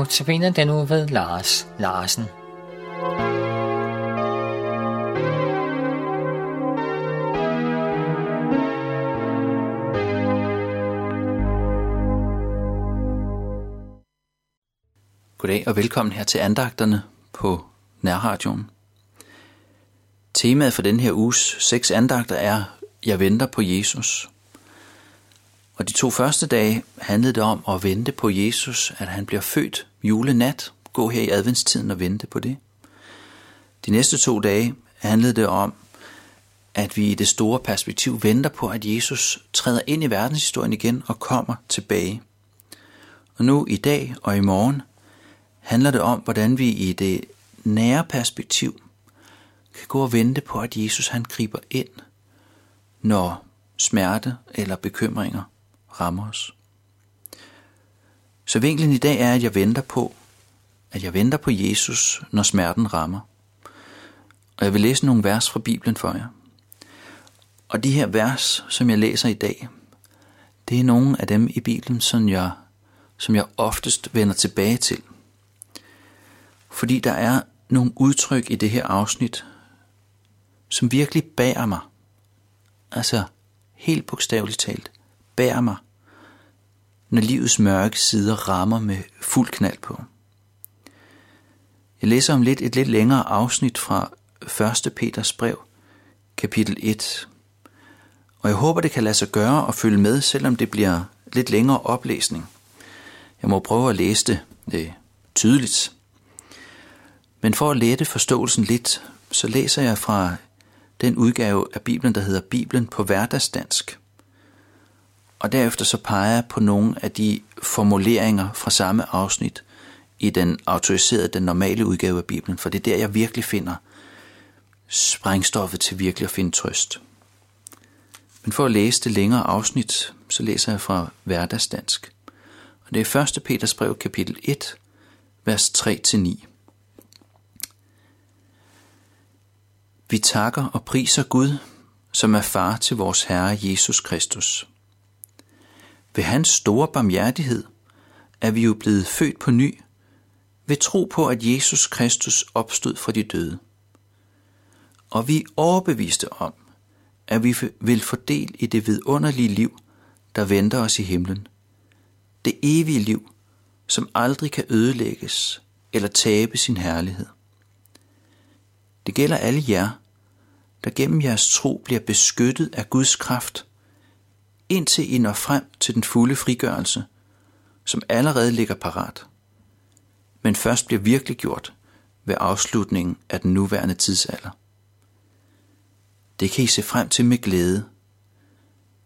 Notabene den nu ved Lars Larsen. Goddag og velkommen her til andagterne på Nærradioen. Temaet for den her uges seks andagter er Jeg venter på Jesus. Og de to første dage handlede det om at vente på Jesus, at han bliver født julenat. Gå her i adventstiden og vente på det. De næste to dage handlede det om, at vi i det store perspektiv venter på, at Jesus træder ind i verdenshistorien igen og kommer tilbage. Og nu i dag og i morgen handler det om, hvordan vi i det nære perspektiv kan gå og vente på, at Jesus han griber ind, når smerte eller bekymringer rammer os. Så vinklen i dag er, at jeg venter på, at jeg venter på Jesus, når smerten rammer. Og jeg vil læse nogle vers fra Bibelen for jer. Og de her vers, som jeg læser i dag, det er nogle af dem i Bibelen, som jeg, som jeg oftest vender tilbage til. Fordi der er nogle udtryk i det her afsnit, som virkelig bærer mig. Altså helt bogstaveligt talt, bærer mig, når livets mørke sider rammer med fuld knald på. Jeg læser om lidt et lidt længere afsnit fra 1. Peters brev, kapitel 1. Og jeg håber, det kan lade sig gøre at følge med, selvom det bliver lidt længere oplæsning. Jeg må prøve at læse det, øh, tydeligt. Men for at lette forståelsen lidt, så læser jeg fra den udgave af Bibelen, der hedder Bibelen på hverdagsdansk. Og derefter så peger jeg på nogle af de formuleringer fra samme afsnit i den autoriserede, den normale udgave af Bibelen, for det er der, jeg virkelig finder sprængstoffet til virkelig at finde trøst. Men for at læse det længere afsnit, så læser jeg fra hverdagsdansk. Og det er 1. Peters brev, kapitel 1, vers 3-9. Vi takker og priser Gud, som er far til vores Herre Jesus Kristus. Ved hans store barmhjertighed er vi jo blevet født på ny, ved tro på, at Jesus Kristus opstod fra de døde. Og vi er overbeviste om, at vi vil få del i det vidunderlige liv, der venter os i himlen. Det evige liv, som aldrig kan ødelægges eller tabe sin herlighed. Det gælder alle jer, der gennem jeres tro bliver beskyttet af Guds kraft, indtil I når frem til den fulde frigørelse, som allerede ligger parat, men først bliver virkelig gjort ved afslutningen af den nuværende tidsalder. Det kan I se frem til med glæde,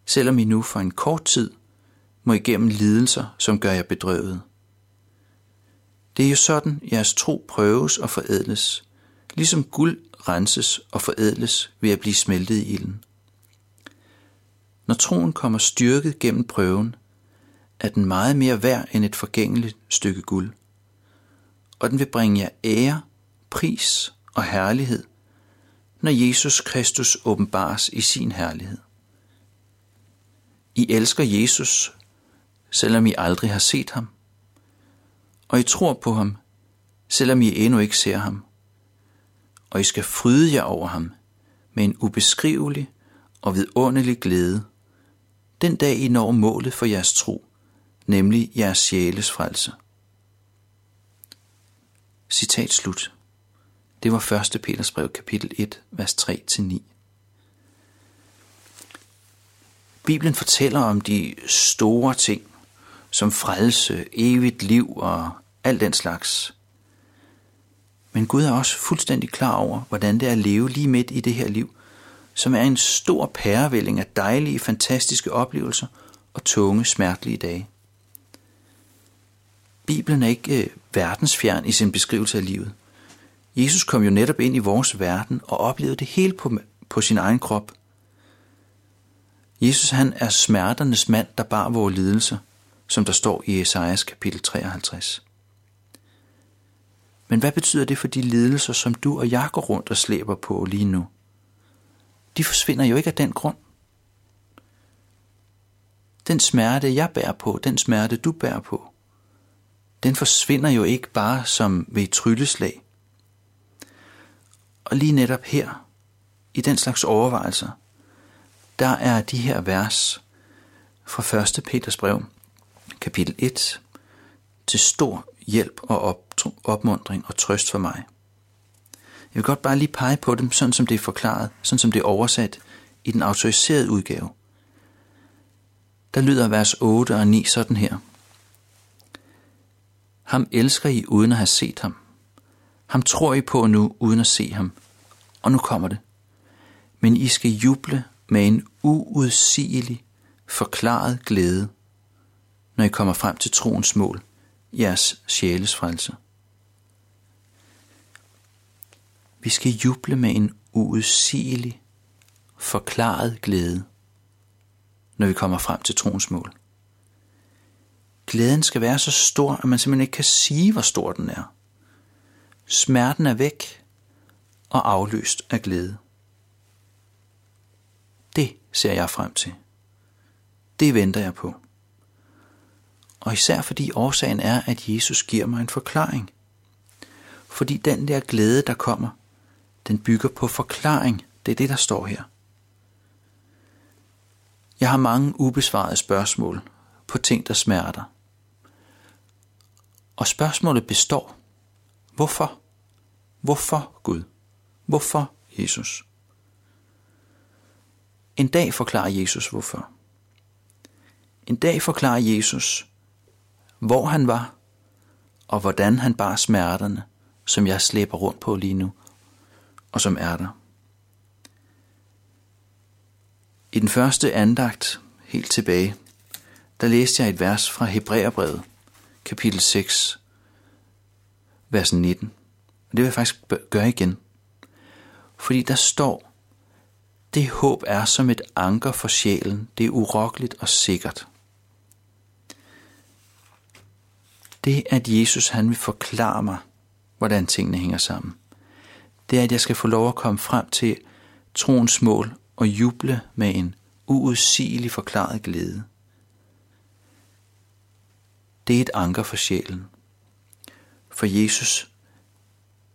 selvom I nu for en kort tid må igennem lidelser, som gør jer bedrøvet. Det er jo sådan, jeres tro prøves og forædles, ligesom guld renses og forædles ved at blive smeltet i ilden. Når troen kommer styrket gennem prøven, er den meget mere værd end et forgængeligt stykke guld. Og den vil bringe jer ære, pris og herlighed, når Jesus Kristus åbenbares i sin herlighed. I elsker Jesus, selvom I aldrig har set ham, og I tror på ham, selvom I endnu ikke ser ham og I skal fryde jer over ham med en ubeskrivelig og vidunderlig glæde, den dag I når målet for jeres tro, nemlig jeres sjæles frelse. Citat slut. Det var 1. Peters brev, kapitel 1, vers 3-9. Bibelen fortæller om de store ting, som frelse, evigt liv og alt den slags. Men Gud er også fuldstændig klar over, hvordan det er at leve lige midt i det her liv, som er en stor pærevælling af dejlige, fantastiske oplevelser og tunge, smertelige dage. Bibelen er ikke øh, verdensfjern i sin beskrivelse af livet. Jesus kom jo netop ind i vores verden og oplevede det hele på, på sin egen krop. Jesus han er smerternes mand, der bar vores lidelser, som der står i Esajas kapitel 53. Men hvad betyder det for de lidelser, som du og jeg går rundt og slæber på lige nu? De forsvinder jo ikke af den grund. Den smerte, jeg bærer på, den smerte, du bærer på, den forsvinder jo ikke bare som ved et trylleslag. Og lige netop her, i den slags overvejelser, der er de her vers fra 1. Peters brev, kapitel 1, til stor hjælp og opmuntring opmundring og trøst for mig. Jeg vil godt bare lige pege på dem, sådan som det er forklaret, sådan som det er oversat i den autoriserede udgave. Der lyder vers 8 og 9 sådan her. Ham elsker I uden at have set ham. Ham tror I på nu uden at se ham. Og nu kommer det. Men I skal juble med en uudsigelig, forklaret glæde, når I kommer frem til troens mål, jeres sjæles frelse. Vi skal juble med en uudsigelig, forklaret glæde, når vi kommer frem til troens mål. Glæden skal være så stor, at man simpelthen ikke kan sige, hvor stor den er. Smerten er væk og afløst af glæde. Det ser jeg frem til. Det venter jeg på. Og især fordi årsagen er, at Jesus giver mig en forklaring. Fordi den der glæde, der kommer, den bygger på forklaring. Det er det, der står her. Jeg har mange ubesvarede spørgsmål på ting, der smerter. Og spørgsmålet består. Hvorfor? Hvorfor Gud? Hvorfor Jesus? En dag forklarer Jesus hvorfor. En dag forklarer Jesus, hvor han var, og hvordan han bar smerterne, som jeg slæber rundt på lige nu, og som er der. I den første andagt, helt tilbage, der læste jeg et vers fra Hebræerbrevet, kapitel 6, vers 19. Og det vil jeg faktisk gøre igen. Fordi der står, det håb er som et anker for sjælen, det er urokkeligt og sikkert. Det, at Jesus han vil forklare mig, hvordan tingene hænger sammen, det er, at jeg skal få lov at komme frem til troens mål og juble med en uudsigelig forklaret glæde. Det er et anker for sjælen. For Jesus,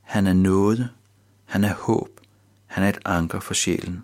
han er nåde, han er håb, han er et anker for sjælen.